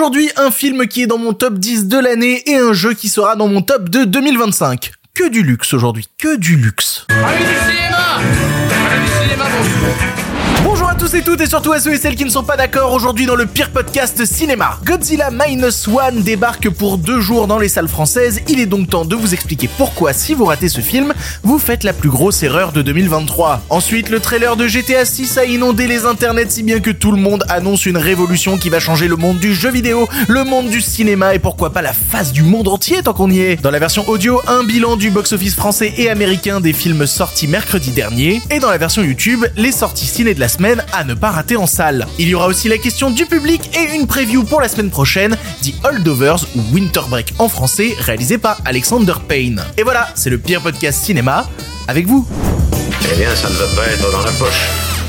Aujourd'hui, un film qui est dans mon top 10 de l'année et un jeu qui sera dans mon top de 2025. Que du luxe aujourd'hui, que du luxe. Tous et toutes et surtout à ceux et celles qui ne sont pas d'accord aujourd'hui dans le pire podcast cinéma. Godzilla Minus One débarque pour deux jours dans les salles françaises. Il est donc temps de vous expliquer pourquoi si vous ratez ce film, vous faites la plus grosse erreur de 2023. Ensuite, le trailer de GTA 6 a inondé les internets si bien que tout le monde annonce une révolution qui va changer le monde du jeu vidéo, le monde du cinéma et pourquoi pas la face du monde entier tant qu'on y est. Dans la version audio, un bilan du box-office français et américain des films sortis mercredi dernier. Et dans la version YouTube, les sorties ciné de la semaine à ne pas rater en salle. Il y aura aussi la question du public et une preview pour la semaine prochaine, The Holdovers ou Winter Break en français, réalisé par Alexander Payne. Et voilà, c'est le pire podcast cinéma avec vous. Eh bien, ça ne va pas être dans la poche.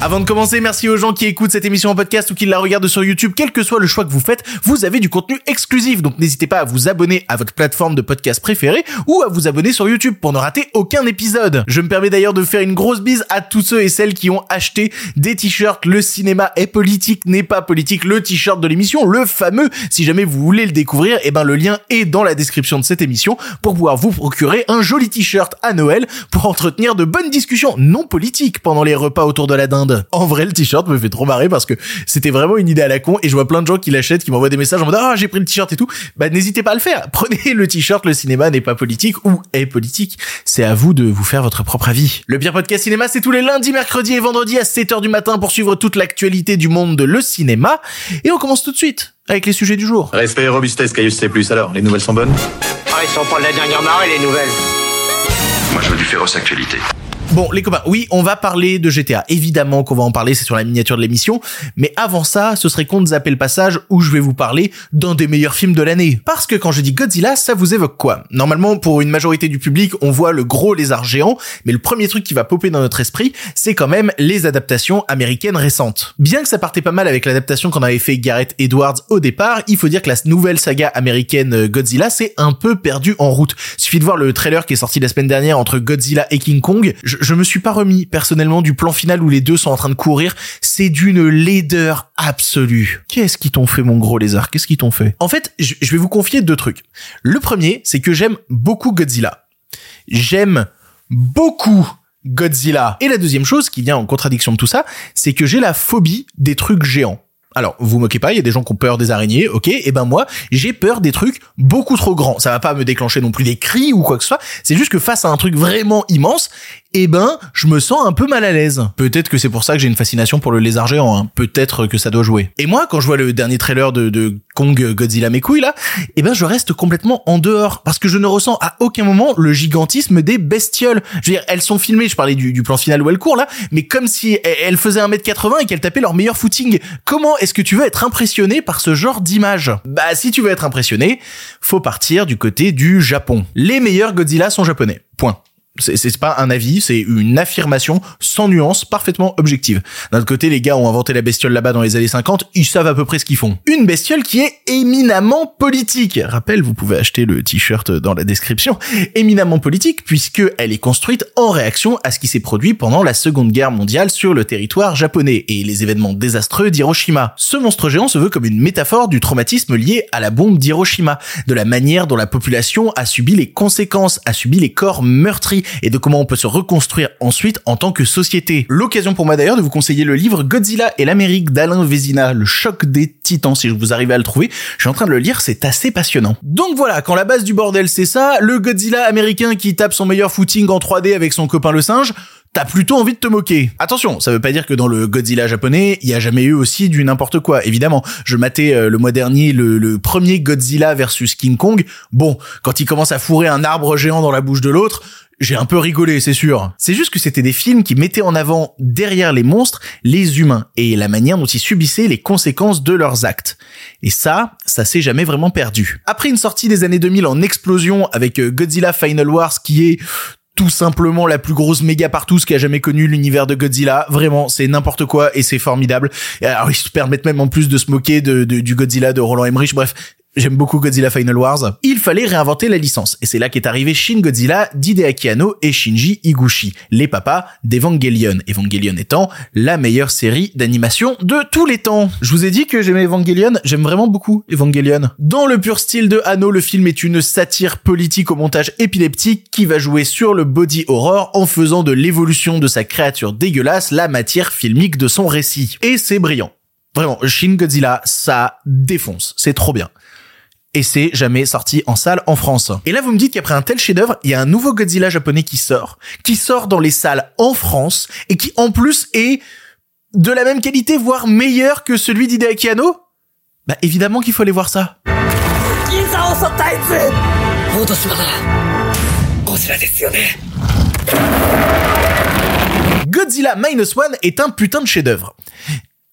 Avant de commencer, merci aux gens qui écoutent cette émission en podcast ou qui la regardent sur YouTube. Quel que soit le choix que vous faites, vous avez du contenu exclusif. Donc n'hésitez pas à vous abonner à votre plateforme de podcast préférée ou à vous abonner sur YouTube pour ne rater aucun épisode. Je me permets d'ailleurs de faire une grosse bise à tous ceux et celles qui ont acheté des t-shirts. Le cinéma est politique, n'est pas politique. Le t-shirt de l'émission, le fameux. Si jamais vous voulez le découvrir, eh ben le lien est dans la description de cette émission pour pouvoir vous procurer un joli t-shirt à Noël pour entretenir de bonnes discussions non politiques pendant les repas autour de la dinde. En vrai, le t-shirt me fait trop marrer parce que c'était vraiment une idée à la con et je vois plein de gens qui l'achètent, qui m'envoient des messages en mode ah j'ai pris le t-shirt et tout. Bah n'hésitez pas à le faire. Prenez le t-shirt. Le cinéma n'est pas politique ou est politique. C'est à vous de vous faire votre propre avis. Le pire podcast cinéma, c'est tous les lundis, mercredis et vendredis à 7h du matin pour suivre toute l'actualité du monde de le cinéma. Et on commence tout de suite avec les sujets du jour. Respect et robustesse, Caius C+. Alors, les nouvelles sont bonnes? Ah, ils sont pas de la dernière marée, les nouvelles. Moi, je veux du féroce actualité. Bon, les copains, oui, on va parler de GTA. Évidemment qu'on va en parler, c'est sur la miniature de l'émission. Mais avant ça, ce serait con de zapper le passage où je vais vous parler d'un des meilleurs films de l'année. Parce que quand je dis Godzilla, ça vous évoque quoi? Normalement, pour une majorité du public, on voit le gros lézard géant, mais le premier truc qui va popper dans notre esprit, c'est quand même les adaptations américaines récentes. Bien que ça partait pas mal avec l'adaptation qu'on avait fait Gareth Edwards au départ, il faut dire que la nouvelle saga américaine euh, Godzilla s'est un peu perdue en route. Suffit de voir le trailer qui est sorti la semaine dernière entre Godzilla et King Kong. Je me suis pas remis personnellement du plan final où les deux sont en train de courir. C'est d'une laideur absolue. Qu'est-ce qu'ils t'ont fait, mon gros lézard? Qu'est-ce qu'ils t'ont fait? En fait, je je vais vous confier deux trucs. Le premier, c'est que j'aime beaucoup Godzilla. J'aime beaucoup Godzilla. Et la deuxième chose qui vient en contradiction de tout ça, c'est que j'ai la phobie des trucs géants. Alors, vous moquez pas, il y a des gens qui ont peur des araignées, ok, et ben moi, j'ai peur des trucs beaucoup trop grands. Ça va pas me déclencher non plus des cris ou quoi que ce soit, c'est juste que face à un truc vraiment immense, eh ben, je me sens un peu mal à l'aise. Peut-être que c'est pour ça que j'ai une fascination pour le lézard géant, hein. peut-être que ça doit jouer. Et moi, quand je vois le dernier trailer de, Kong Godzilla mes là, eh ben je reste complètement en dehors, parce que je ne ressens à aucun moment le gigantisme des bestioles. Je veux dire, elles sont filmées, je parlais du, plan final où elles courent là, mais comme si elles faisaient 1m80 et qu'elles tapaient leur meilleur footing. Comment est-ce que tu veux être impressionné par ce genre d'image? Bah si tu veux être impressionné, faut partir du côté du Japon. Les meilleurs Godzilla sont japonais. Point. C'est- pas un avis, c'est une affirmation sans nuance, parfaitement objective. D'un autre côté, les gars ont inventé la bestiole là-bas dans les années 50, ils savent à peu près ce qu'ils font. Une bestiole qui est éminemment politique. Rappel, vous pouvez acheter le t-shirt dans la description. Éminemment politique puisque elle est construite en réaction à ce qui s'est produit pendant la Seconde Guerre mondiale sur le territoire japonais et les événements désastreux d'Hiroshima. Ce monstre géant se veut comme une métaphore du traumatisme lié à la bombe d'Hiroshima, de la manière dont la population a subi les conséquences, a subi les corps meurtris et de comment on peut se reconstruire ensuite en tant que société. L'occasion pour moi d'ailleurs de vous conseiller le livre Godzilla et l'Amérique d'Alain Vézina, le choc des titans si vous arrivez à le trouver. Je suis en train de le lire, c'est assez passionnant. Donc voilà, quand la base du bordel c'est ça, le Godzilla américain qui tape son meilleur footing en 3D avec son copain le singe, T'as plutôt envie de te moquer. Attention, ça veut pas dire que dans le Godzilla japonais, il y a jamais eu aussi du n'importe quoi. Évidemment, je matais euh, le mois dernier le, le premier Godzilla versus King Kong. Bon, quand il commence à fourrer un arbre géant dans la bouche de l'autre, j'ai un peu rigolé, c'est sûr. C'est juste que c'était des films qui mettaient en avant, derrière les monstres, les humains et la manière dont ils subissaient les conséquences de leurs actes. Et ça, ça s'est jamais vraiment perdu. Après une sortie des années 2000 en explosion avec euh, Godzilla Final Wars qui est tout simplement la plus grosse méga partout qui a jamais connu l'univers de Godzilla. Vraiment, c'est n'importe quoi et c'est formidable. Et alors, ils se permettent même en plus de se moquer de- du Godzilla de Roland Emmerich. Bref, J'aime beaucoup Godzilla Final Wars. Il fallait réinventer la licence. Et c'est là qu'est arrivé Shin Godzilla d'Hideaki Anno et Shinji Higuchi, les papas d'Evangelion. Evangelion étant la meilleure série d'animation de tous les temps. Je vous ai dit que j'aimais Evangelion. J'aime vraiment beaucoup Evangelion. Dans le pur style de Anno, le film est une satire politique au montage épileptique qui va jouer sur le body horror en faisant de l'évolution de sa créature dégueulasse la matière filmique de son récit. Et c'est brillant. Vraiment, Shin Godzilla, ça défonce. C'est trop bien et c'est jamais sorti en salle en France. Et là, vous me dites qu'après un tel chef-d'œuvre, il y a un nouveau Godzilla japonais qui sort, qui sort dans les salles en France et qui en plus est de la même qualité, voire meilleur que celui d'Hideaki Anno Bah évidemment qu'il faut aller voir ça. Godzilla Minus One est un putain de chef-d'œuvre.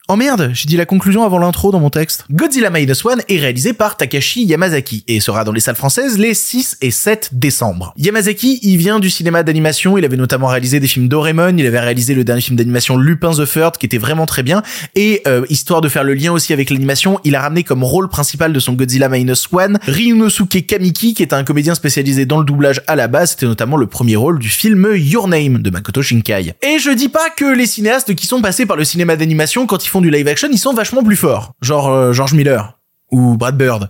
Oh merde, j'ai dit la conclusion avant l'intro dans mon texte. Godzilla Minus One est réalisé par Takashi Yamazaki et sera dans les salles françaises les 6 et 7 décembre. Yamazaki, il vient du cinéma d'animation, il avait notamment réalisé des films Doraemon, il avait réalisé le dernier film d'animation Lupin the Third qui était vraiment très bien et euh, histoire de faire le lien aussi avec l'animation, il a ramené comme rôle principal de son Godzilla Minus One Ryunosuke Kamiki qui est un comédien spécialisé dans le doublage à la base, c'était notamment le premier rôle du film Your Name de Makoto Shinkai. Et je dis pas que les cinéastes qui sont passés par le cinéma d'animation quand ils du live action, ils sont vachement plus forts. Genre euh, George Miller ou Brad Bird.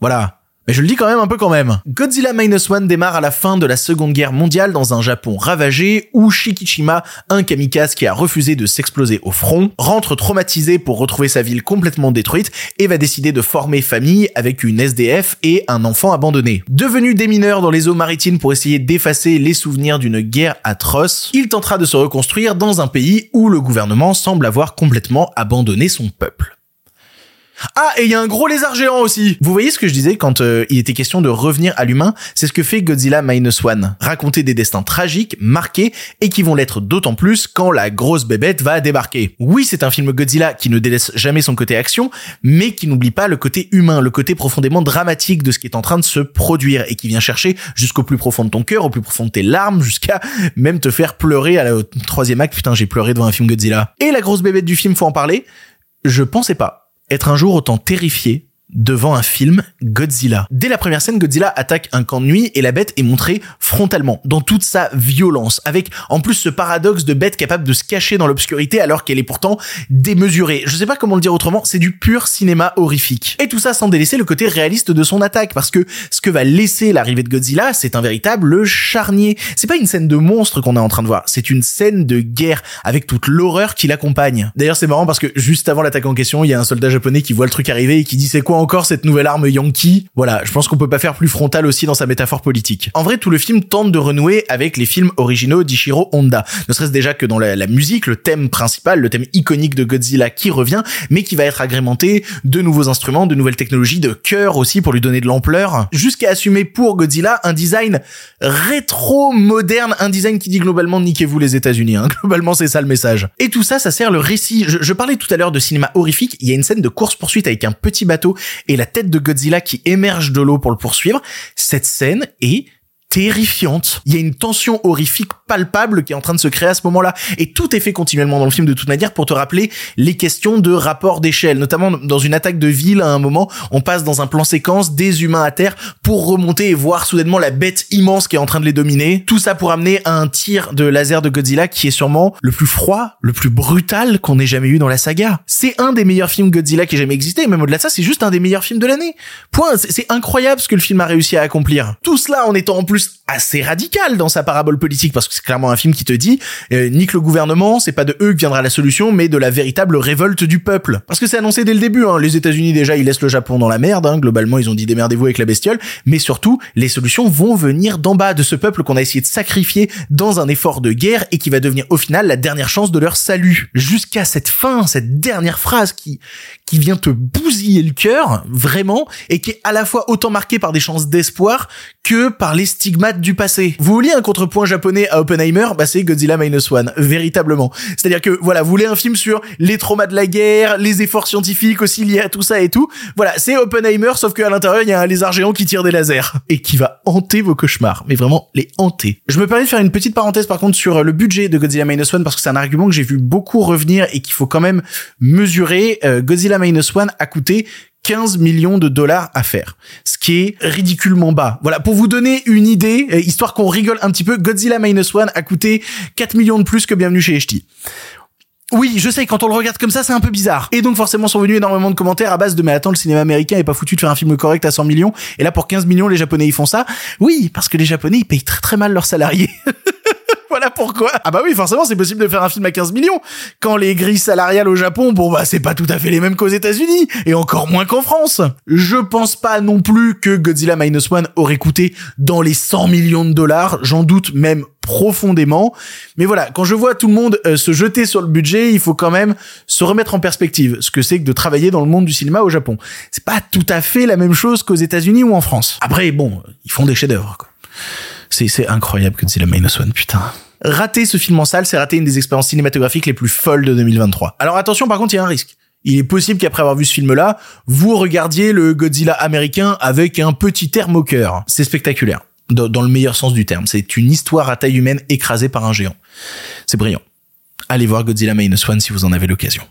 Voilà. Mais je le dis quand même un peu quand même. Godzilla Minus One démarre à la fin de la Seconde Guerre mondiale dans un Japon ravagé où Shikishima, un kamikaze qui a refusé de s'exploser au front, rentre traumatisé pour retrouver sa ville complètement détruite et va décider de former famille avec une SDF et un enfant abandonné. Devenu démineur dans les eaux maritimes pour essayer d'effacer les souvenirs d'une guerre atroce, il tentera de se reconstruire dans un pays où le gouvernement semble avoir complètement abandonné son peuple. Ah, et il y a un gros lézard géant aussi. Vous voyez ce que je disais quand euh, il était question de revenir à l'humain? C'est ce que fait Godzilla Minus One. Raconter des destins tragiques, marqués, et qui vont l'être d'autant plus quand la grosse bébête va débarquer. Oui, c'est un film Godzilla qui ne délaisse jamais son côté action, mais qui n'oublie pas le côté humain, le côté profondément dramatique de ce qui est en train de se produire et qui vient chercher jusqu'au plus profond de ton cœur, au plus profond de tes larmes, jusqu'à même te faire pleurer à la troisième acte. Putain, j'ai pleuré devant un film Godzilla. Et la grosse bébête du film, faut en parler. Je pensais pas être un jour autant terrifié devant un film Godzilla. Dès la première scène, Godzilla attaque un camp de nuit et la bête est montrée frontalement, dans toute sa violence, avec en plus ce paradoxe de bête capable de se cacher dans l'obscurité alors qu'elle est pourtant démesurée. Je sais pas comment le dire autrement, c'est du pur cinéma horrifique. Et tout ça sans délaisser le côté réaliste de son attaque, parce que ce que va laisser l'arrivée de Godzilla, c'est un véritable charnier. C'est pas une scène de monstre qu'on est en train de voir, c'est une scène de guerre avec toute l'horreur qui l'accompagne. D'ailleurs, c'est marrant parce que juste avant l'attaque en question, il y a un soldat japonais qui voit le truc arriver et qui dit c'est quoi encore cette nouvelle arme Yankee. Voilà, je pense qu'on peut pas faire plus frontal aussi dans sa métaphore politique. En vrai, tout le film tente de renouer avec les films originaux d'Ishiro Honda. Ne serait-ce déjà que dans la, musique, le thème principal, le thème iconique de Godzilla qui revient, mais qui va être agrémenté de nouveaux instruments, de nouvelles technologies, de cœur aussi pour lui donner de l'ampleur, jusqu'à assumer pour Godzilla un design rétro moderne, un design qui dit globalement niquez-vous les États-Unis. Hein. Globalement, c'est ça le message. Et tout ça, ça sert le récit. Je, parlais tout à l'heure de cinéma horrifique. Il y a une scène de course poursuite avec un petit bateau et la tête de Godzilla qui émerge de l'eau pour le poursuivre. Cette scène est terrifiante. Il y a une tension horrifique palpable qui est en train de se créer à ce moment-là. Et tout est fait continuellement dans le film de toute manière pour te rappeler les questions de rapport d'échelle. Notamment dans une attaque de ville à un moment, on passe dans un plan séquence des humains à terre pour remonter et voir soudainement la bête immense qui est en train de les dominer. Tout ça pour amener à un tir de laser de Godzilla qui est sûrement le plus froid, le plus brutal qu'on ait jamais eu dans la saga. C'est un des meilleurs films Godzilla qui ait jamais existé. Et même au-delà de ça, c'est juste un des meilleurs films de l'année. Point. C'est incroyable ce que le film a réussi à accomplir. Tout cela en étant en plus assez radical dans sa parabole politique parce que c'est clairement un film qui te dit euh, nique le gouvernement, c'est pas de eux que viendra la solution mais de la véritable révolte du peuple. Parce que c'est annoncé dès le début hein. les États-Unis déjà ils laissent le Japon dans la merde hein. globalement ils ont dit démerdez-vous avec la bestiole mais surtout les solutions vont venir d'en bas de ce peuple qu'on a essayé de sacrifier dans un effort de guerre et qui va devenir au final la dernière chance de leur salut. Jusqu'à cette fin, cette dernière phrase qui qui vient te bousiller le cœur vraiment et qui est à la fois autant marquée par des chances d'espoir que par les stigmates du passé. Vous vouliez un contrepoint japonais à Oppenheimer, bah c'est Godzilla Minus One, véritablement. C'est-à-dire que voilà, vous voulez un film sur les traumas de la guerre, les efforts scientifiques aussi liés à tout ça et tout. Voilà, c'est Oppenheimer, sauf qu'à l'intérieur il y a un lézard géant qui tire des lasers et qui va hanter vos cauchemars, mais vraiment les hanter. Je me permets de faire une petite parenthèse par contre sur le budget de Godzilla Minus One parce que c'est un argument que j'ai vu beaucoup revenir et qu'il faut quand même mesurer. Euh, Godzilla Minus One a coûté 15 millions de dollars à faire, ce qui est ridiculement bas. Voilà, pour vous donner une idée, euh, histoire qu'on rigole un petit peu, Godzilla Minus One a coûté 4 millions de plus que Bienvenue chez HT. Oui, je sais, quand on le regarde comme ça, c'est un peu bizarre. Et donc forcément sont venus énormément de commentaires à base de mais attends, le cinéma américain est pas foutu de faire un film correct à 100 millions, et là pour 15 millions, les Japonais ils font ça. Oui, parce que les Japonais ils payent très très mal leurs salariés. voilà pourquoi. Ah bah oui, forcément, c'est possible de faire un film à 15 millions. Quand les grilles salariales au Japon, bon bah c'est pas tout à fait les mêmes qu'aux États-Unis, et encore moins qu'en France. Je pense pas non plus que Godzilla Minus One aurait coûté dans les 100 millions de dollars, j'en doute même profondément. Mais voilà, quand je vois tout le monde euh, se jeter sur le budget, il faut quand même se remettre en perspective ce que c'est que de travailler dans le monde du cinéma au Japon. C'est pas tout à fait la même chose qu'aux États-Unis ou en France. Après, bon, ils font des chefs-d'œuvre. C'est c'est incroyable Godzilla Minus One, putain. Rater ce film en salle, c'est rater une des expériences cinématographiques les plus folles de 2023. Alors attention, par contre, il y a un risque. Il est possible qu'après avoir vu ce film-là, vous regardiez le Godzilla américain avec un petit air moqueur. C'est spectaculaire. Dans, dans le meilleur sens du terme. C'est une histoire à taille humaine écrasée par un géant. C'est brillant. Allez voir Godzilla Minus One si vous en avez l'occasion.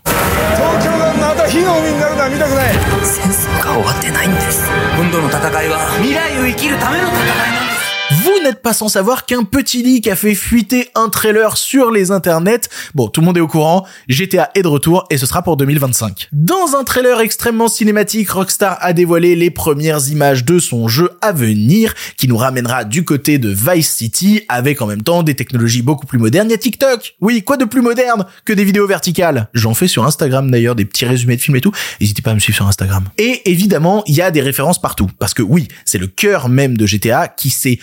N'êtes pas sans savoir qu'un petit leak a fait fuiter un trailer sur les internets. Bon, tout le monde est au courant, GTA est de retour et ce sera pour 2025. Dans un trailer extrêmement cinématique, Rockstar a dévoilé les premières images de son jeu à venir qui nous ramènera du côté de Vice City avec en même temps des technologies beaucoup plus modernes. Il y a TikTok. Oui, quoi de plus moderne que des vidéos verticales? J'en fais sur Instagram d'ailleurs des petits résumés de films et tout. N'hésitez pas à me suivre sur Instagram. Et évidemment, il y a des références partout parce que oui, c'est le cœur même de GTA qui s'est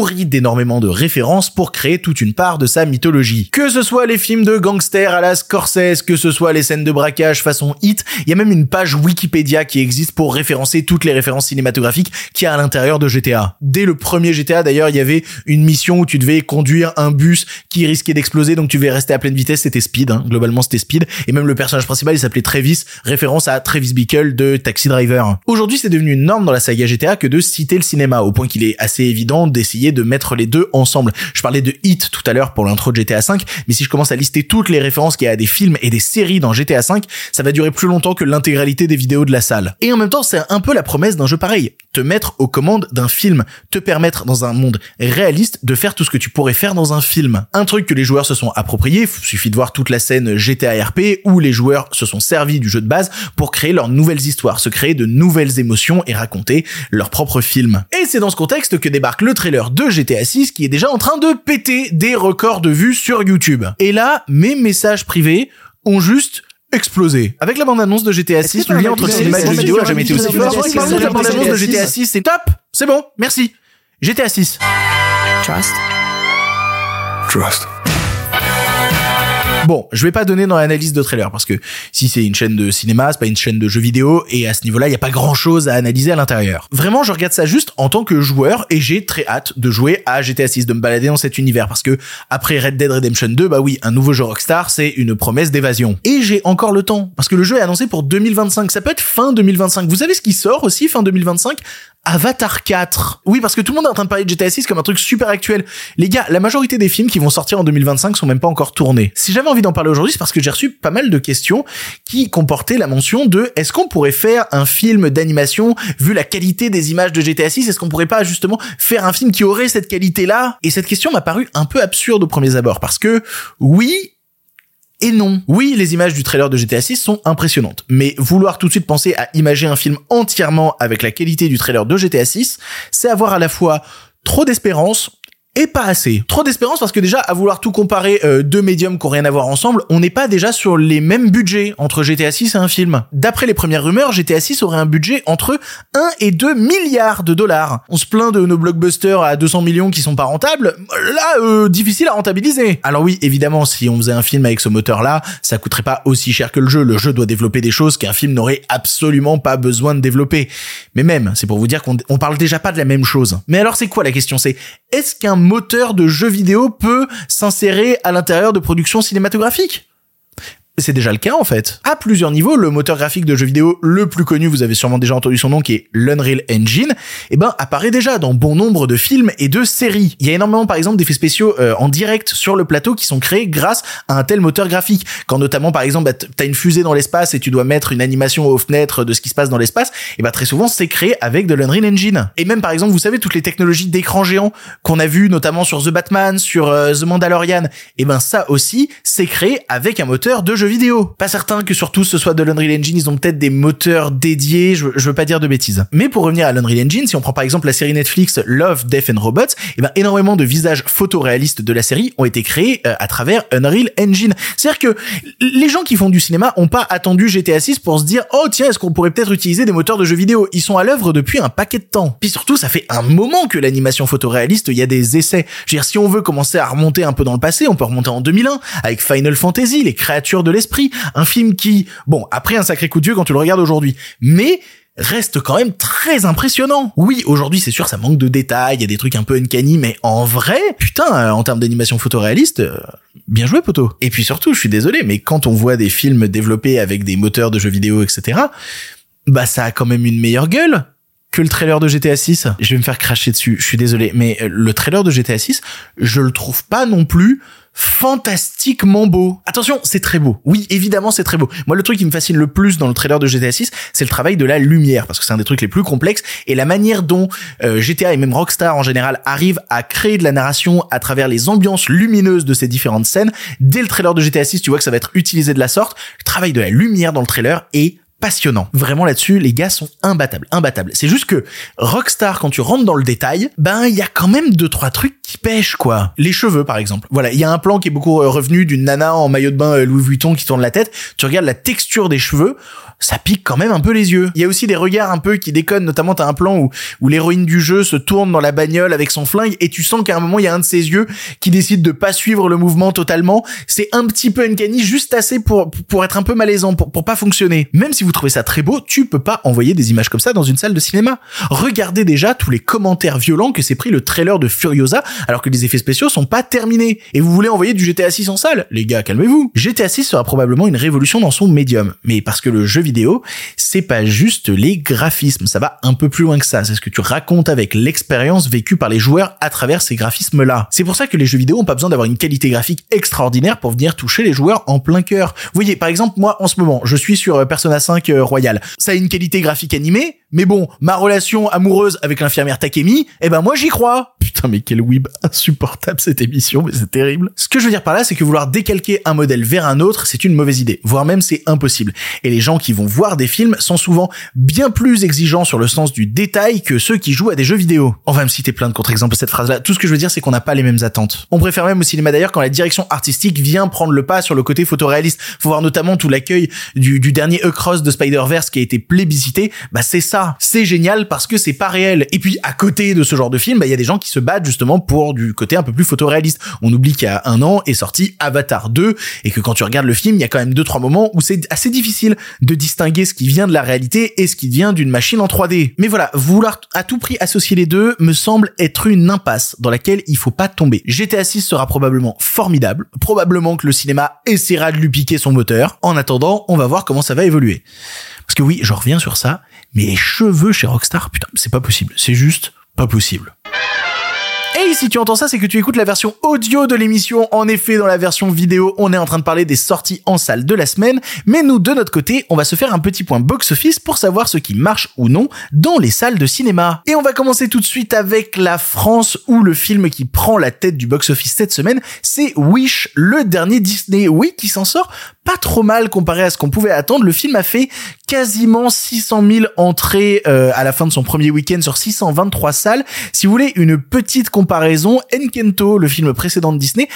nourri d'énormément de références pour créer toute une part de sa mythologie. Que ce soit les films de gangsters à la Scorsese, que ce soit les scènes de braquage façon hit, il y a même une page Wikipédia qui existe pour référencer toutes les références cinématographiques qu'il y a à l'intérieur de GTA. Dès le premier GTA d'ailleurs, il y avait une mission où tu devais conduire un bus qui risquait d'exploser, donc tu devais rester à pleine vitesse, c'était Speed, hein. globalement c'était Speed, et même le personnage principal il s'appelait Travis, référence à Travis Bickle de Taxi Driver. Aujourd'hui c'est devenu une norme dans la saga GTA que de citer le cinéma, au point qu'il est assez évident d'essayer de mettre les deux ensemble. Je parlais de Hit tout à l'heure pour l'intro de GTA 5, mais si je commence à lister toutes les références qu'il y a à des films et des séries dans GTA 5, ça va durer plus longtemps que l'intégralité des vidéos de la salle. Et en même temps, c'est un peu la promesse d'un jeu pareil. Te mettre aux commandes d'un film, te permettre dans un monde réaliste de faire tout ce que tu pourrais faire dans un film. Un truc que les joueurs se sont appropriés, suffit de voir toute la scène GTA RP où les joueurs se sont servis du jeu de base pour créer leurs nouvelles histoires, se créer de nouvelles émotions et raconter leur propre film. Et c'est dans ce contexte que débarque le trailer de GTA 6 qui est déjà en train de péter des records de vues sur YouTube. Et là, mes messages privés ont juste explosé. Avec la bande-annonce de GTA 6, le lien entre cinéma et vidéo a jamais été aussi fort. De la bande-annonce de GTA 6, c'est top C'est bon, merci. GTA 6. Trust Trust. Bon, je vais pas donner dans l'analyse de trailer parce que si c'est une chaîne de cinéma, c'est pas une chaîne de jeux vidéo et à ce niveau-là, il y a pas grand-chose à analyser à l'intérieur. Vraiment, je regarde ça juste en tant que joueur et j'ai très hâte de jouer à GTA 6, de me balader dans cet univers parce que après Red Dead Redemption 2, bah oui, un nouveau jeu Rockstar, c'est une promesse d'évasion. Et j'ai encore le temps parce que le jeu est annoncé pour 2025, ça peut être fin 2025. Vous savez ce qui sort aussi fin 2025 Avatar 4. Oui, parce que tout le monde est en train de parler de GTA 6 comme un truc super actuel. Les gars, la majorité des films qui vont sortir en 2025 sont même pas encore tournés. Si j'avais envie d'en parler aujourd'hui, c'est parce que j'ai reçu pas mal de questions qui comportaient la mention de est-ce qu'on pourrait faire un film d'animation vu la qualité des images de GTA 6 Est-ce qu'on pourrait pas justement faire un film qui aurait cette qualité-là? Et cette question m'a paru un peu absurde au premier abord parce que oui, et non. Oui, les images du trailer de GTA 6 sont impressionnantes, mais vouloir tout de suite penser à imager un film entièrement avec la qualité du trailer de GTA 6, c'est avoir à la fois trop d'espérance et pas assez. Trop d'espérance parce que déjà, à vouloir tout comparer euh, deux médiums qui ont rien à voir ensemble, on n'est pas déjà sur les mêmes budgets entre GTA 6 et un film. D'après les premières rumeurs, GTA 6 aurait un budget entre 1 et 2 milliards de dollars. On se plaint de nos blockbusters à 200 millions qui sont pas rentables. Là, euh, difficile à rentabiliser. Alors oui, évidemment, si on faisait un film avec ce moteur-là, ça coûterait pas aussi cher que le jeu. Le jeu doit développer des choses qu'un film n'aurait absolument pas besoin de développer. Mais même, c'est pour vous dire qu'on on parle déjà pas de la même chose. Mais alors c'est quoi la question? C'est est-ce qu'un moteur de jeu vidéo peut s'insérer à l'intérieur de productions cinématographiques c'est déjà le cas en fait. À plusieurs niveaux, le moteur graphique de jeux vidéo le plus connu, vous avez sûrement déjà entendu son nom, qui est l'Unreal Engine, eh ben apparaît déjà dans bon nombre de films et de séries. Il y a énormément par exemple d'effets spéciaux euh, en direct sur le plateau qui sont créés grâce à un tel moteur graphique. Quand notamment par exemple bah, t'as une fusée dans l'espace et tu dois mettre une animation aux fenêtres de ce qui se passe dans l'espace, eh ben très souvent c'est créé avec de l'Unreal Engine. Et même par exemple, vous savez toutes les technologies d'écran géant qu'on a vu notamment sur The Batman, sur euh, The Mandalorian, eh ben ça aussi c'est créé avec un moteur de jeu vidéo. Pas certain que surtout ce soit de l'Unreal Engine, ils ont peut-être des moteurs dédiés, je, veux pas dire de bêtises. Mais pour revenir à l'Unreal Engine, si on prend par exemple la série Netflix Love, Death and Robots, et eh ben énormément de visages photoréalistes de la série ont été créés euh, à travers Unreal Engine. C'est-à-dire que les gens qui font du cinéma ont pas attendu GTA 6 pour se dire "Oh tiens, est-ce qu'on pourrait peut-être utiliser des moteurs de jeux vidéo? Ils sont à l'œuvre depuis un paquet de temps. Puis surtout, ça fait un moment que l'animation photoréaliste, il y a des essais. Je veux dire si on veut commencer à remonter un peu dans le passé, on peut remonter en 2001 avec Final Fantasy, les créatures de un film qui bon, après un sacré coup de vieux quand tu le regardes aujourd'hui, mais reste quand même très impressionnant. Oui, aujourd'hui, c'est sûr, ça manque de détails, il y a des trucs un peu uncanny, mais en vrai, putain, euh, en termes d'animation photoréaliste, euh, bien joué, poteau. Et puis surtout, je suis désolé, mais quand on voit des films développés avec des moteurs de jeux vidéo, etc., bah, ça a quand même une meilleure gueule que le trailer de GTA 6. Je vais me faire cracher dessus, je suis désolé, mais euh, le trailer de GTA 6, je le trouve pas non plus fantastiquement beau. Attention, c'est très beau. Oui, évidemment, c'est très beau. Moi, le truc qui me fascine le plus dans le trailer de GTA 6, c'est le travail de la lumière, parce que c'est un des trucs les plus complexes, et la manière dont euh, GTA et même Rockstar en général arrivent à créer de la narration à travers les ambiances lumineuses de ces différentes scènes. Dès le trailer de GTA 6, tu vois que ça va être utilisé de la sorte. Le travail de la lumière dans le trailer est passionnant. Vraiment là-dessus, les gars sont imbattables, imbattables. C'est juste que Rockstar, quand tu rentres dans le détail, ben il y a quand même deux trois trucs qui pêchent quoi. Les cheveux par exemple. Voilà, il y a un plan qui est beaucoup euh, revenu d'une nana en maillot de bain euh, Louis Vuitton qui tourne la tête. Tu regardes la texture des cheveux ça pique quand même un peu les yeux. Il y a aussi des regards un peu qui déconnent, notamment t'as un plan où, l'héroïne du jeu se tourne dans la bagnole avec son flingue et tu sens qu'à un moment il y a un de ses yeux qui décide de pas suivre le mouvement totalement. C'est un petit peu uncanny, juste assez pour, pour être un peu malaisant, pour, pour pas fonctionner. Même si vous trouvez ça très beau, tu peux pas envoyer des images comme ça dans une salle de cinéma. Regardez déjà tous les commentaires violents que s'est pris le trailer de Furiosa alors que les effets spéciaux sont pas terminés. Et vous voulez envoyer du GTA 6 en salle? Les gars, calmez-vous. GTA 6 sera probablement une révolution dans son médium. Mais parce que le jeu vidéo, c'est pas juste les graphismes, ça va un peu plus loin que ça. C'est ce que tu racontes avec l'expérience vécue par les joueurs à travers ces graphismes-là. C'est pour ça que les jeux vidéo ont pas besoin d'avoir une qualité graphique extraordinaire pour venir toucher les joueurs en plein cœur. Vous voyez, par exemple, moi, en ce moment, je suis sur Persona 5 euh, Royal. Ça a une qualité graphique animée, mais bon, ma relation amoureuse avec l'infirmière Takemi, eh ben moi j'y crois. Putain, mais quel web insupportable cette émission, mais c'est terrible. Ce que je veux dire par là, c'est que vouloir décalquer un modèle vers un autre, c'est une mauvaise idée, voire même c'est impossible. Et les gens qui vont voir des films sont souvent bien plus exigeants sur le sens du détail que ceux qui jouent à des jeux vidéo. On va me citer plein de contre-exemples de cette phrase-là. Tout ce que je veux dire, c'est qu'on n'a pas les mêmes attentes. On préfère même au cinéma d'ailleurs quand la direction artistique vient prendre le pas sur le côté photoréaliste. Faut voir notamment tout l'accueil du, du dernier Across de Spider-Verse qui a été plébiscité. Bah c'est ça c'est génial parce que c'est pas réel. Et puis à côté de ce genre de film, bah, il y a des gens qui se battent justement pour du côté un peu plus photoréaliste. On oublie qu'il y a un an est sorti Avatar 2 et que quand tu regardes le film, il y a quand même deux trois moments où c'est assez difficile de distinguer ce qui vient de la réalité et ce qui vient d'une machine en 3D. Mais voilà, vouloir à tout prix associer les deux me semble être une impasse dans laquelle il faut pas tomber. GTA 6 sera probablement formidable, probablement que le cinéma essaiera de lui piquer son moteur. En attendant, on va voir comment ça va évoluer. Parce que oui, je reviens sur ça, mais les cheveux chez Rockstar, putain, c'est pas possible. C'est juste pas possible. Et si tu entends ça, c'est que tu écoutes la version audio de l'émission. En effet, dans la version vidéo, on est en train de parler des sorties en salle de la semaine. Mais nous, de notre côté, on va se faire un petit point box-office pour savoir ce qui marche ou non dans les salles de cinéma. Et on va commencer tout de suite avec la France où le film qui prend la tête du box-office cette semaine, c'est Wish, le dernier Disney. Oui, qui s'en sort pas trop mal comparé à ce qu'on pouvait attendre. Le film a fait quasiment 600 000 entrées euh, à la fin de son premier week-end sur 623 salles. Si vous voulez une petite comparaison, Enkento, le film précédent de Disney,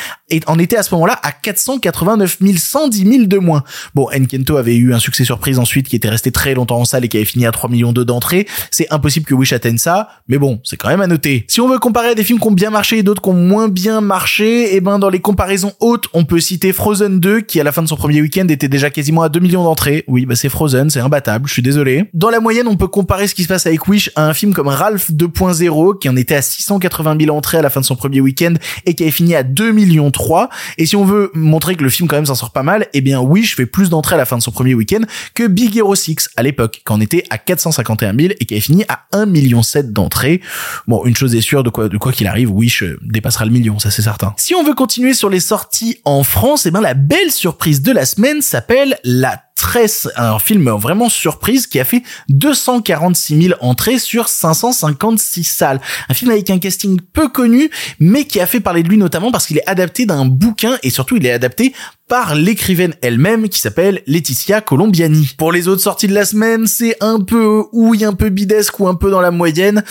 en était à ce moment-là à 489 000, 110 000 de moins. Bon, Enkento avait eu un succès surprise ensuite qui était resté très longtemps en salle et qui avait fini à 3 millions d'entrées. C'est impossible que Wish atteigne ça, mais bon, c'est quand même à noter. Si on veut comparer des films qui ont bien marché et d'autres qui ont moins bien marché, et eh ben dans les comparaisons hautes, on peut citer Frozen 2 qui à la fin de son premier week-end était déjà quasiment à 2 millions d'entrées. Oui, bah c'est Frozen, c'est imbattable, je suis désolé. Dans la moyenne, on peut comparer ce qui se passe avec Wish à un film comme Ralph 2.0 qui en était à 680 000 entrées à la fin de son premier week-end et qui avait fini à 2 millions 3. Et si on veut montrer que le film quand même s'en sort pas mal, eh bien Wish fait plus d'entrées à la fin de son premier week-end que Big Hero 6 à l'époque, quand on était à 451 000 et qui avait fini à 1 million 7 d'entrées. Bon, une chose est sûre, de quoi de quoi qu'il arrive, Wish euh, dépassera le million, ça c'est certain. Si on veut continuer sur les sorties en France, eh ben la belle surprise de la semaine s'appelle La Tresse, un film vraiment surprise qui a fait 246 000 entrées sur 556 salles. Un film avec un casting peu connu, mais qui a fait parler de lui notamment parce qu'il est adapté d'un bouquin et surtout il est adapté par l'écrivaine elle-même qui s'appelle Laetitia Colombiani. Pour les autres sorties de la semaine, c'est un peu ouille, un peu bidesque ou un peu dans la moyenne.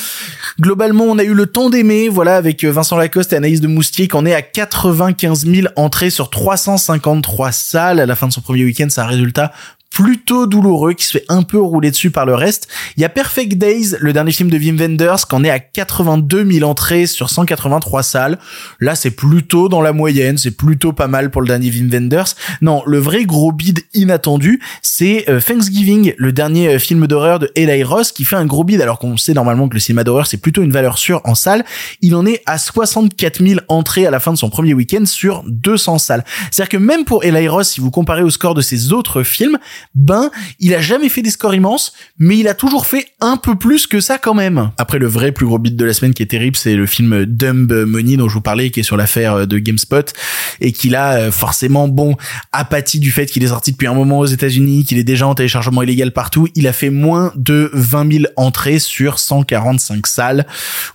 Globalement, on a eu le temps d'aimer, voilà, avec Vincent Lacoste et Anaïs de Moustier, qu'on est à 95 000 entrées sur 353 salles. À la fin de son premier week-end, c'est un résultat plutôt douloureux qui se fait un peu rouler dessus par le reste. Il y a Perfect Days, le dernier film de Wim Wenders, qu'on est à 82 000 entrées sur 183 salles. Là, c'est plutôt dans la moyenne, c'est plutôt pas mal pour le dernier Wim Wenders. Non, le vrai gros bid inattendu, c'est euh, Thanksgiving, le dernier euh, film d'horreur de Eli Ross, qui fait un gros bid, alors qu'on sait normalement que le cinéma d'horreur, c'est plutôt une valeur sûre en salle. Il en est à 64 000 entrées à la fin de son premier week-end sur 200 salles. C'est-à-dire que même pour Eli Ross, si vous comparez au score de ses autres films, ben, il a jamais fait des scores immenses, mais il a toujours fait un peu plus que ça quand même. Après, le vrai plus gros beat de la semaine qui est terrible, c'est le film Dumb Money dont je vous parlais, qui est sur l'affaire de GameSpot, et qu'il a euh, forcément, bon, apathie du fait qu'il est sorti depuis un moment aux États-Unis, qu'il est déjà en téléchargement illégal partout. Il a fait moins de 20 000 entrées sur 145 salles.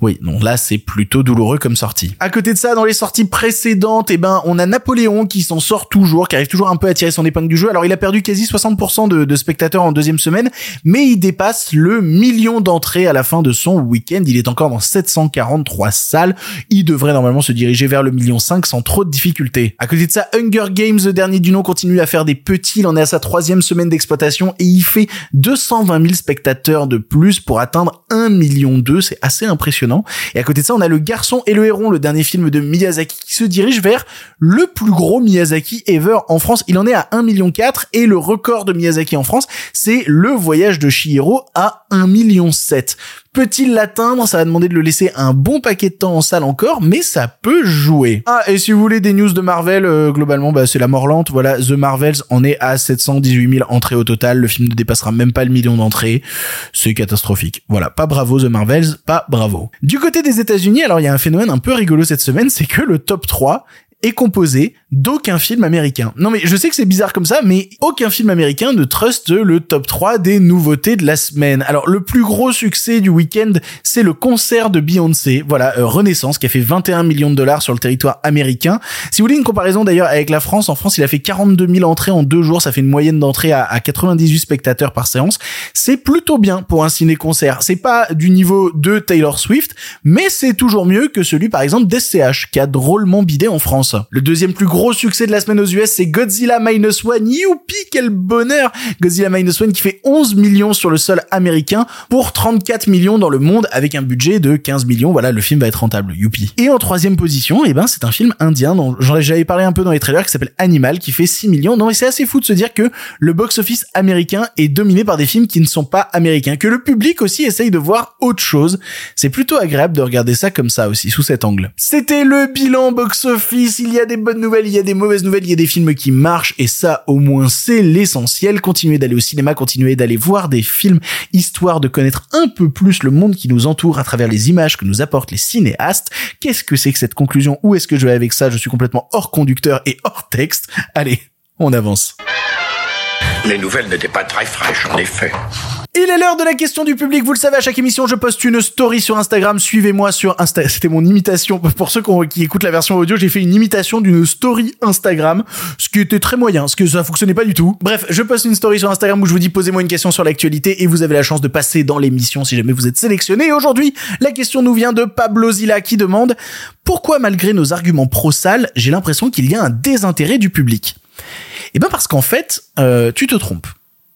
Oui, donc là, c'est plutôt douloureux comme sortie. À côté de ça, dans les sorties précédentes, eh ben, on a Napoléon qui s'en sort toujours, qui arrive toujours un peu à tirer son épingle du jeu. Alors, il a perdu quasi 60% de, de spectateurs en deuxième semaine, mais il dépasse le million d'entrées à la fin de son week-end. Il est encore dans 743 salles. Il devrait normalement se diriger vers le million 5 sans trop de difficultés. À côté de ça, Hunger Games, le dernier du nom, continue à faire des petits. Il en est à sa troisième semaine d'exploitation et il fait 220 000 spectateurs de plus pour atteindre 1 million 2. C'est assez impressionnant. Et à côté de ça, on a Le Garçon et le Héron, le dernier film de Miyazaki qui se dirige vers le plus gros Miyazaki ever en France. Il en est à 1 million 4 et le record de Miyazaki en France, c'est Le Voyage de Chihiro à 1 million 7. Peut-il l'atteindre? Ça va demander de le laisser un bon paquet de temps en salle encore, mais ça peut jouer. Ah, et si vous voulez des news de Marvel, euh, globalement, bah, c'est la mort lente. Voilà, The Marvels en est à 718 000 entrées au total. Le film ne dépassera même pas le million d'entrées. C'est catastrophique. Voilà, pas bravo The Marvels, pas bravo. Du côté des États-Unis, alors il y a un phénomène un peu rigolo cette semaine, c'est que le top 3 est composé d'aucun film américain. Non mais je sais que c'est bizarre comme ça, mais aucun film américain ne truste le top 3 des nouveautés de la semaine. Alors le plus gros succès du week-end, c'est le concert de Beyoncé, voilà, euh, Renaissance, qui a fait 21 millions de dollars sur le territoire américain. Si vous voulez une comparaison d'ailleurs avec la France, en France il a fait 42 000 entrées en deux jours, ça fait une moyenne d'entrée à, à 98 spectateurs par séance. C'est plutôt bien pour un ciné-concert. C'est pas du niveau de Taylor Swift, mais c'est toujours mieux que celui par exemple d'SCH, qui a drôlement bidé en France. Le deuxième plus gros succès de la semaine aux US, c'est Godzilla Minus One. Youpi, quel bonheur Godzilla Minus One qui fait 11 millions sur le sol américain pour 34 millions dans le monde avec un budget de 15 millions. Voilà, le film va être rentable. Youpi. Et en troisième position, eh ben, c'est un film indien dont j'avais parlé un peu dans les trailers qui s'appelle Animal qui fait 6 millions. Non, mais c'est assez fou de se dire que le box-office américain est dominé par des films qui ne sont pas américains, que le public aussi essaye de voir autre chose. C'est plutôt agréable de regarder ça comme ça aussi, sous cet angle. C'était le bilan box-office il y a des bonnes nouvelles, il y a des mauvaises nouvelles, il y a des films qui marchent et ça au moins c'est l'essentiel. Continuez d'aller au cinéma, continuez d'aller voir des films histoire de connaître un peu plus le monde qui nous entoure à travers les images que nous apportent les cinéastes. Qu'est-ce que c'est que cette conclusion? Où est-ce que je vais avec ça? Je suis complètement hors conducteur et hors texte. Allez, on avance. Les nouvelles n'étaient pas très fraîches, en effet. Il est l'heure de la question du public. Vous le savez, à chaque émission, je poste une story sur Instagram. Suivez-moi sur Insta. C'était mon imitation. Pour ceux qui écoutent la version audio, j'ai fait une imitation d'une story Instagram, ce qui était très moyen, parce que ça fonctionnait pas du tout. Bref, je poste une story sur Instagram où je vous dis posez-moi une question sur l'actualité et vous avez la chance de passer dans l'émission si jamais vous êtes sélectionné. Et aujourd'hui, la question nous vient de Pablo Zilla qui demande pourquoi malgré nos arguments pro-sales, j'ai l'impression qu'il y a un désintérêt du public? Eh ben parce qu'en fait, euh, tu te trompes.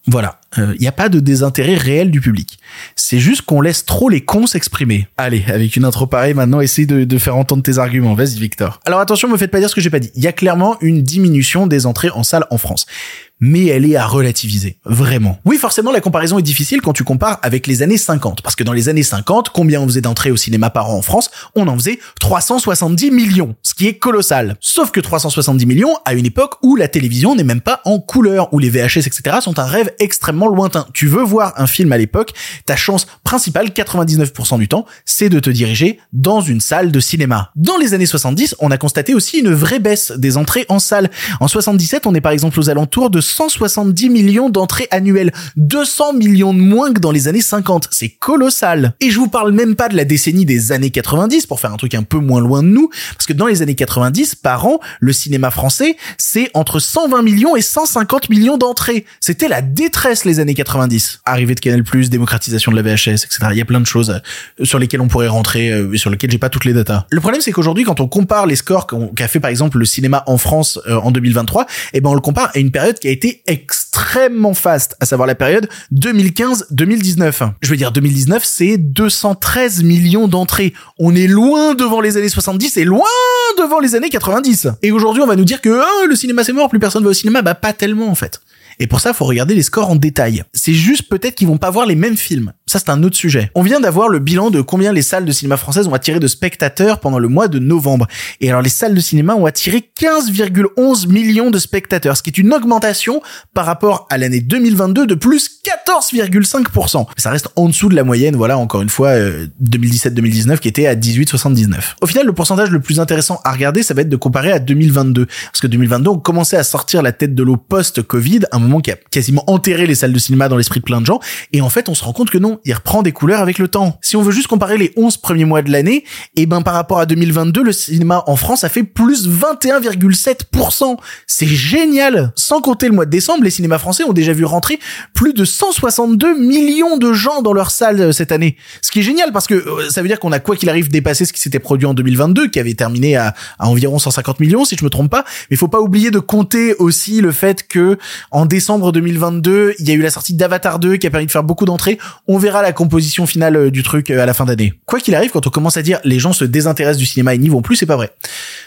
Voilà, il n'y a pas de désintérêt réel du public. C'est juste qu'on laisse trop les cons s'exprimer. Allez, avec une intro pareille maintenant, essaye de, de faire entendre tes arguments. Vas-y Victor. Alors attention, me faites pas dire ce que j'ai pas dit. Il y a clairement une diminution des entrées en salle en France mais elle est à relativiser. Vraiment. Oui, forcément, la comparaison est difficile quand tu compares avec les années 50. Parce que dans les années 50, combien on faisait d'entrées au cinéma par an en France? On en faisait 370 millions. Ce qui est colossal. Sauf que 370 millions à une époque où la télévision n'est même pas en couleur, où les VHS, etc. sont un rêve extrêmement lointain. Tu veux voir un film à l'époque, ta chance principale, 99% du temps, c'est de te diriger dans une salle de cinéma. Dans les années 70, on a constaté aussi une vraie baisse des entrées en salle. En 77, on est par exemple aux alentours de 170 millions d'entrées annuelles, 200 millions de moins que dans les années 50. C'est colossal. Et je vous parle même pas de la décennie des années 90 pour faire un truc un peu moins loin de nous, parce que dans les années 90, par an, le cinéma français, c'est entre 120 millions et 150 millions d'entrées. C'était la détresse les années 90. Arrivée de Canal+, démocratisation de la VHS, Il y a plein de choses euh, sur lesquelles on pourrait rentrer, euh, et sur lesquelles j'ai pas toutes les datas. Le problème, c'est qu'aujourd'hui, quand on compare les scores qu'a fait par exemple le cinéma en France euh, en 2023, eh ben on le compare à une période qui a été extrêmement fast, à savoir la période 2015-2019. Je veux dire, 2019, c'est 213 millions d'entrées. On est loin devant les années 70 et loin devant les années 90. Et aujourd'hui, on va nous dire que oh, le cinéma c'est mort, plus personne va au cinéma. Bah pas tellement en fait. Et pour ça, faut regarder les scores en détail. C'est juste peut-être qu'ils vont pas voir les mêmes films. Ça, c'est un autre sujet. On vient d'avoir le bilan de combien les salles de cinéma françaises ont attiré de spectateurs pendant le mois de novembre. Et alors, les salles de cinéma ont attiré 15,11 millions de spectateurs, ce qui est une augmentation par rapport à l'année 2022 de plus 14,5%. Ça reste en dessous de la moyenne, voilà, encore une fois, 2017-2019 euh, qui était à 18,79. Au final, le pourcentage le plus intéressant à regarder, ça va être de comparer à 2022. Parce que 2022, on commençait à sortir la tête de l'eau post-Covid, un moment qui a quasiment enterré les salles de cinéma dans l'esprit de plein de gens. Et en fait, on se rend compte que non, il reprend des couleurs avec le temps. Si on veut juste comparer les 11 premiers mois de l'année, et eh ben par rapport à 2022, le cinéma en France a fait plus 21,7%. C'est génial. Sans compter le mois de décembre, les cinémas français ont déjà vu rentrer plus de 162 millions de gens dans leurs salles euh, cette année. Ce qui est génial parce que euh, ça veut dire qu'on a quoi qu'il arrive dépassé ce qui s'était produit en 2022, qui avait terminé à, environ 150 millions si je me trompe pas. Mais faut pas oublier de compter aussi le fait que en décembre 2022, il y a eu la sortie d'Avatar 2 qui a permis de faire beaucoup d'entrées. La composition finale euh, du truc euh, à la fin d'année. Quoi qu'il arrive, quand on commence à dire les gens se désintéressent du cinéma et n'y vont plus, c'est pas vrai.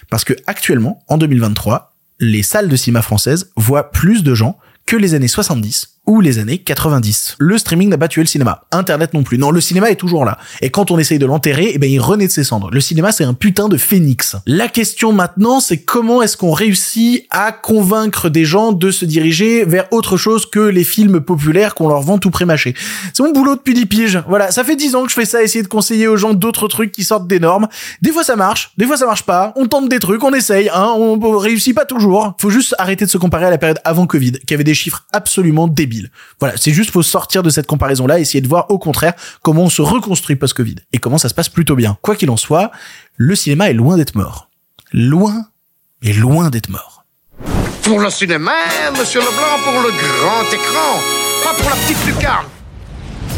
Parce que actuellement, en 2023, les salles de cinéma françaises voient plus de gens que les années 70 ou les années 90. Le streaming n'a pas tué le cinéma. Internet non plus. Non, le cinéma est toujours là. Et quand on essaye de l'enterrer, eh ben, il renaît de ses cendres. Le cinéma, c'est un putain de phénix. La question maintenant, c'est comment est-ce qu'on réussit à convaincre des gens de se diriger vers autre chose que les films populaires qu'on leur vend tout prémâché. C'est mon boulot depuis 10 piges. Voilà. Ça fait 10 ans que je fais ça, essayer de conseiller aux gens d'autres trucs qui sortent des normes. Des fois ça marche, des fois ça marche pas. On tente des trucs, on essaye, hein. On réussit pas toujours. Faut juste arrêter de se comparer à la période avant Covid, qui avait des chiffres absolument débiles. Voilà, c'est juste faut sortir de cette comparaison-là, essayer de voir au contraire comment on se reconstruit post-Covid et comment ça se passe plutôt bien. Quoi qu'il en soit, le cinéma est loin d'être mort. Loin, et loin d'être mort. Pour le cinéma, monsieur Leblanc, pour le grand écran, pas pour la petite lucarne.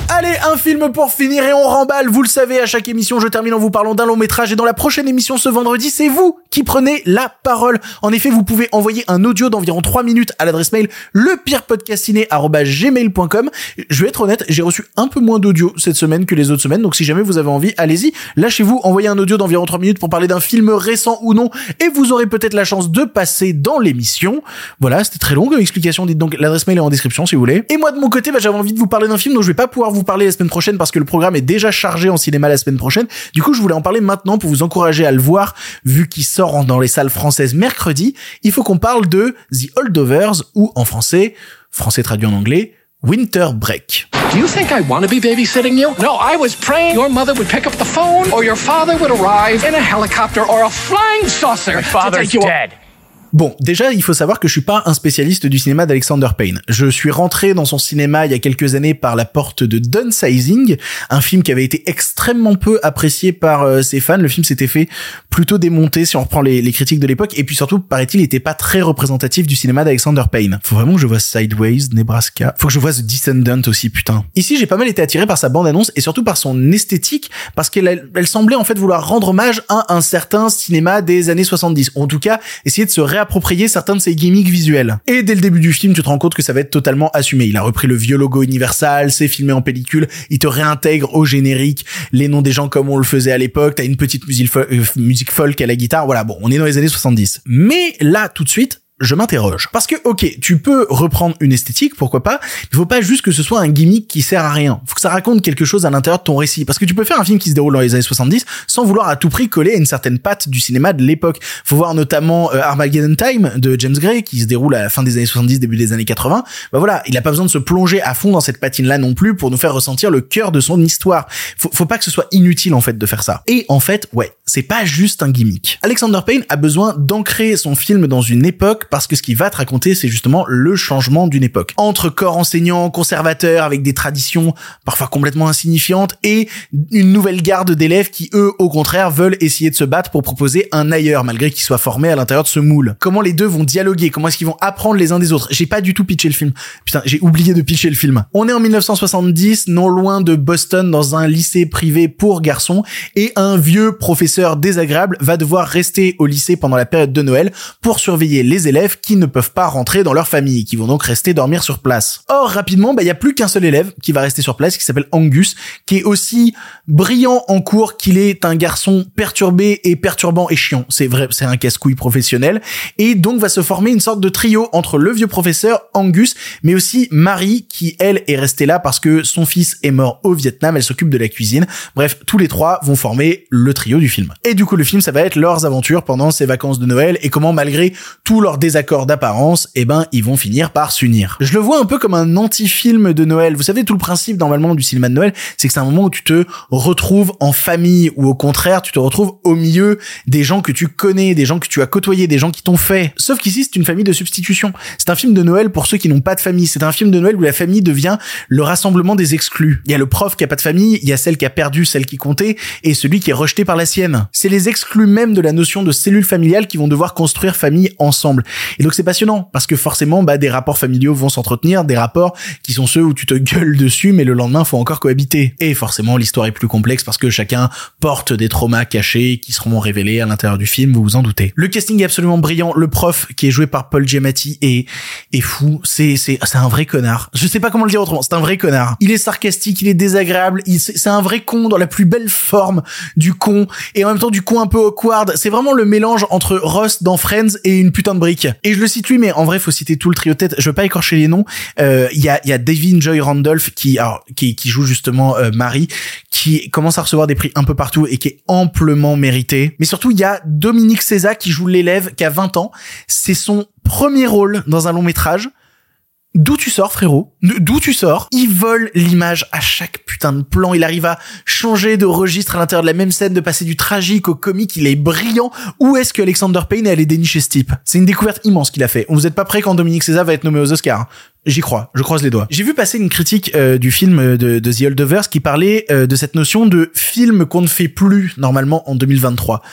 Allez, un film pour finir et on remballe. Vous le savez, à chaque émission, je termine en vous parlant d'un long métrage et dans la prochaine émission ce vendredi, c'est vous qui prenez la parole. En effet, vous pouvez envoyer un audio d'environ 3 minutes à l'adresse mail lepirepodcastiné@gmail.com. Je vais être honnête, j'ai reçu un peu moins d'audio cette semaine que les autres semaines, donc si jamais vous avez envie, allez-y, lâchez-vous, envoyez un audio d'environ 3 minutes pour parler d'un film récent ou non et vous aurez peut-être la chance de passer dans l'émission. Voilà, c'était très long comme explication, dites donc l'adresse mail est en description si vous voulez. Et moi de mon côté, bah, j'avais envie de vous parler d'un film dont je vais pas pouvoir vous parler la semaine prochaine parce que le programme est déjà chargé en cinéma la semaine prochaine. Du coup, je voulais en parler maintenant pour vous encourager à le voir, vu qu'il sort dans les salles françaises mercredi. Il faut qu'on parle de The Holdovers, ou en français, français traduit en anglais, Winter Break. Do you think I want to be babysitting you? No, I was praying your mother would pick up the phone or your father would arrive in a helicopter or a flying saucer. My father's dead. Bon, déjà, il faut savoir que je suis pas un spécialiste du cinéma d'Alexander Payne. Je suis rentré dans son cinéma il y a quelques années par la porte de Downsizing, un film qui avait été extrêmement peu apprécié par euh, ses fans. Le film s'était fait plutôt démonter si on reprend les, critiques de l'époque, et puis surtout, paraît-il, n'était pas très représentatif du cinéma d'Alexander Payne. Faut vraiment que je vois Sideways, Nebraska. Faut que je vois The Descendant aussi, putain. Ici, j'ai pas mal été attiré par sa bande-annonce et surtout par son esthétique, parce qu'elle elle semblait en fait vouloir rendre hommage à un certain cinéma des années 70. Ou en tout cas, essayer de se réapproprier certains de ses gimmicks visuels. Et dès le début du film, tu te rends compte que ça va être totalement assumé. Il a repris le vieux logo Universal, c'est filmé en pellicule, il te réintègre au générique les noms des gens comme on le faisait à l'époque, t'as une petite musique, euh, musique folk à la guitare, voilà, bon, on est dans les années 70. Mais là, tout de suite, je m'interroge. Parce que, ok, tu peux reprendre une esthétique, pourquoi pas, il faut pas juste que ce soit un gimmick qui sert à rien. Faut que ça raconte quelque chose à l'intérieur de ton récit. Parce que tu peux faire un film qui se déroule dans les années 70 sans vouloir à tout prix coller à une certaine patte du cinéma de l'époque. Faut voir notamment euh, Armageddon Time de James Gray qui se déroule à la fin des années 70, début des années 80. Bah voilà, il a pas besoin de se plonger à fond dans cette patine-là non plus pour nous faire ressentir le cœur de son histoire. Faut, faut pas que ce soit inutile en fait de faire ça. Et en fait, ouais, c'est pas juste un gimmick. Alexander Payne a besoin d'ancrer son film dans une époque parce que ce qu'il va te raconter, c'est justement le changement d'une époque. Entre corps enseignants, conservateurs, avec des traditions parfois complètement insignifiantes, et une nouvelle garde d'élèves qui, eux, au contraire, veulent essayer de se battre pour proposer un ailleurs, malgré qu'ils soient formés à l'intérieur de ce moule. Comment les deux vont dialoguer, comment est-ce qu'ils vont apprendre les uns des autres. J'ai pas du tout pitché le film. Putain, j'ai oublié de pitcher le film. On est en 1970, non loin de Boston, dans un lycée privé pour garçons, et un vieux professeur désagréable va devoir rester au lycée pendant la période de Noël pour surveiller les élèves qui ne peuvent pas rentrer dans leur famille, qui vont donc rester dormir sur place. Or, rapidement, bah, il y a plus qu'un seul élève qui va rester sur place, qui s'appelle Angus, qui est aussi brillant en cours qu'il est un garçon perturbé et perturbant et chiant. C'est vrai, c'est un casse-couille professionnel. Et donc va se former une sorte de trio entre le vieux professeur, Angus, mais aussi Marie, qui elle est restée là parce que son fils est mort au Vietnam, elle s'occupe de la cuisine. Bref, tous les trois vont former le trio du film. Et du coup, le film, ça va être leurs aventures pendant ces vacances de Noël et comment, malgré tous leurs désaccords d'apparence, eh ben, ils vont finir par s'unir. Je le vois un peu comme un anti-film de Noël. Vous savez, tout le principe, normalement, du cinéma de Noël, c'est que c'est un moment où tu te retrouves en famille ou au contraire, tu te retrouves au milieu des gens que tu connais, des gens que tu as côtoyés, des gens qui t'ont fait. Sauf qu'ici, c'est une famille de substitution. C'est un film de Noël pour ceux qui n'ont pas de famille. C'est un film de Noël où la famille devient le rassemblement des exclus. Il y a le prof qui a pas de famille, il y a celle qui a perdu celle qui comptait et celui qui est rejeté par la sienne. C'est les exclus même de la notion de cellule familiale qui vont devoir construire famille ensemble. Et donc c'est passionnant parce que forcément, bah, des rapports familiaux vont s'entretenir, des rapports qui sont ceux où tu te gueules dessus, mais le lendemain, faut encore cohabiter. Et forcément, l'histoire est plus complexe parce que chacun porte des traumas cachés qui seront révélés à l'intérieur du film, vous vous en doutez. Le casting est absolument brillant. Le prof, qui est joué par Paul Giamatti, est, est fou. C'est, c'est, c'est un vrai connard. Je sais pas comment le dire autrement. C'est un vrai connard. Il est sarcastique, il est désagréable. Il, c'est un vrai con dans la plus belle forme du con et en même temps du con un peu awkward. C'est vraiment le mélange entre Ross dans Friends et une putain de brique. Et je le cite mais en vrai, faut citer tout le trio tête. Je veux pas écorcher les noms. Euh, Il y a, y a Devin Joy Randolph qui, qui joue justement euh, Marie, qui commence à recevoir des prix un peu partout et qui est amplement mérité. Mais surtout, il y a Dominique César qui joue l'élève qui a 20 ans. C'est son premier rôle dans un long métrage. D'où tu sors, frérot? D'où tu sors? Il vole l'image à chaque putain de plan. Il arrive à changer de registre à l'intérieur de la même scène, de passer du tragique au comique. Il est brillant. Où est-ce que Alexander Payne est allé dénicher ce type? C'est une découverte immense qu'il a fait. Vous êtes pas prêt quand Dominique César va être nommé aux Oscars J'y crois, je croise les doigts. J'ai vu passer une critique euh, du film de, de The Holdovers qui parlait euh, de cette notion de film qu'on ne fait plus normalement en 2023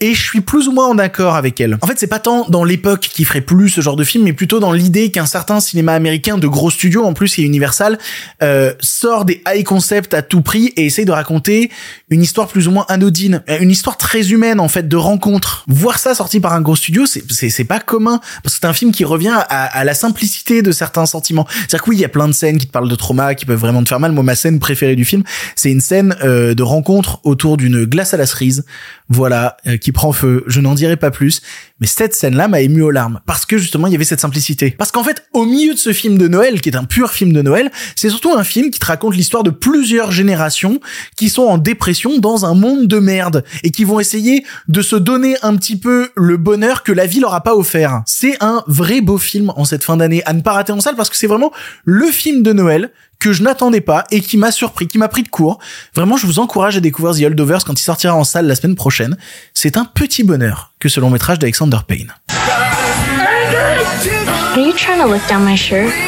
et je suis plus ou moins en accord avec elle. En fait, c'est pas tant dans l'époque qui ferait plus ce genre de film, mais plutôt dans l'idée qu'un certain cinéma américain de gros studios, en plus est Universal, euh, sort des high concepts à tout prix et essaye de raconter une histoire plus ou moins anodine, Euh, une histoire très humaine en fait de rencontre. Voir ça sorti par un gros studio, c'est pas commun parce que c'est un film qui revient à, à la simplicité de certains sentiments. C'est-à-dire que oui, il y a plein de scènes qui te parlent de trauma, qui peuvent vraiment te faire mal. Moi, ma scène préférée du film, c'est une scène euh, de rencontre autour d'une glace à la cerise, voilà, euh, qui prend feu. Je n'en dirai pas plus, mais cette scène-là m'a ému aux larmes parce que justement il y avait cette simplicité. Parce qu'en fait, au milieu de ce film de Noël, qui est un pur film de Noël, c'est surtout un film qui te raconte l'histoire de plusieurs générations qui sont en dépression dans un monde de merde et qui vont essayer de se donner un petit peu le bonheur que la vie leur a pas offert. C'est un vrai beau film en cette fin d'année à ne pas rater en salle parce que c'est vraiment le film de Noël que je n'attendais pas et qui m'a surpris, qui m'a pris de court. Vraiment, je vous encourage à découvrir The Holdovers quand il sortira en salle la semaine prochaine. C'est un petit bonheur que ce long métrage d'Alexander Payne. Are you trying to look down my shirt?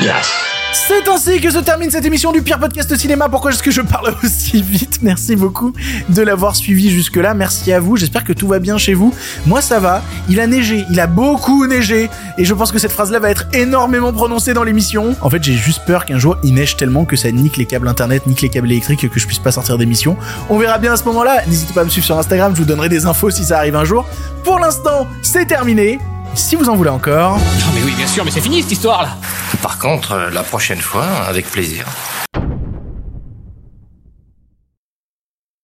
Yes. C'est ainsi que se termine cette émission du pire podcast cinéma. Pourquoi est-ce que je parle aussi vite? Merci beaucoup de l'avoir suivi jusque-là. Merci à vous. J'espère que tout va bien chez vous. Moi, ça va. Il a neigé. Il a beaucoup neigé. Et je pense que cette phrase-là va être énormément prononcée dans l'émission. En fait, j'ai juste peur qu'un jour il neige tellement que ça nique les câbles internet, nique les câbles électriques que je puisse pas sortir d'émission. On verra bien à ce moment-là. N'hésitez pas à me suivre sur Instagram. Je vous donnerai des infos si ça arrive un jour. Pour l'instant, c'est terminé. Si vous en voulez encore. Non mais oui, bien sûr, mais c'est fini cette histoire là Par contre, euh, la prochaine fois, avec plaisir.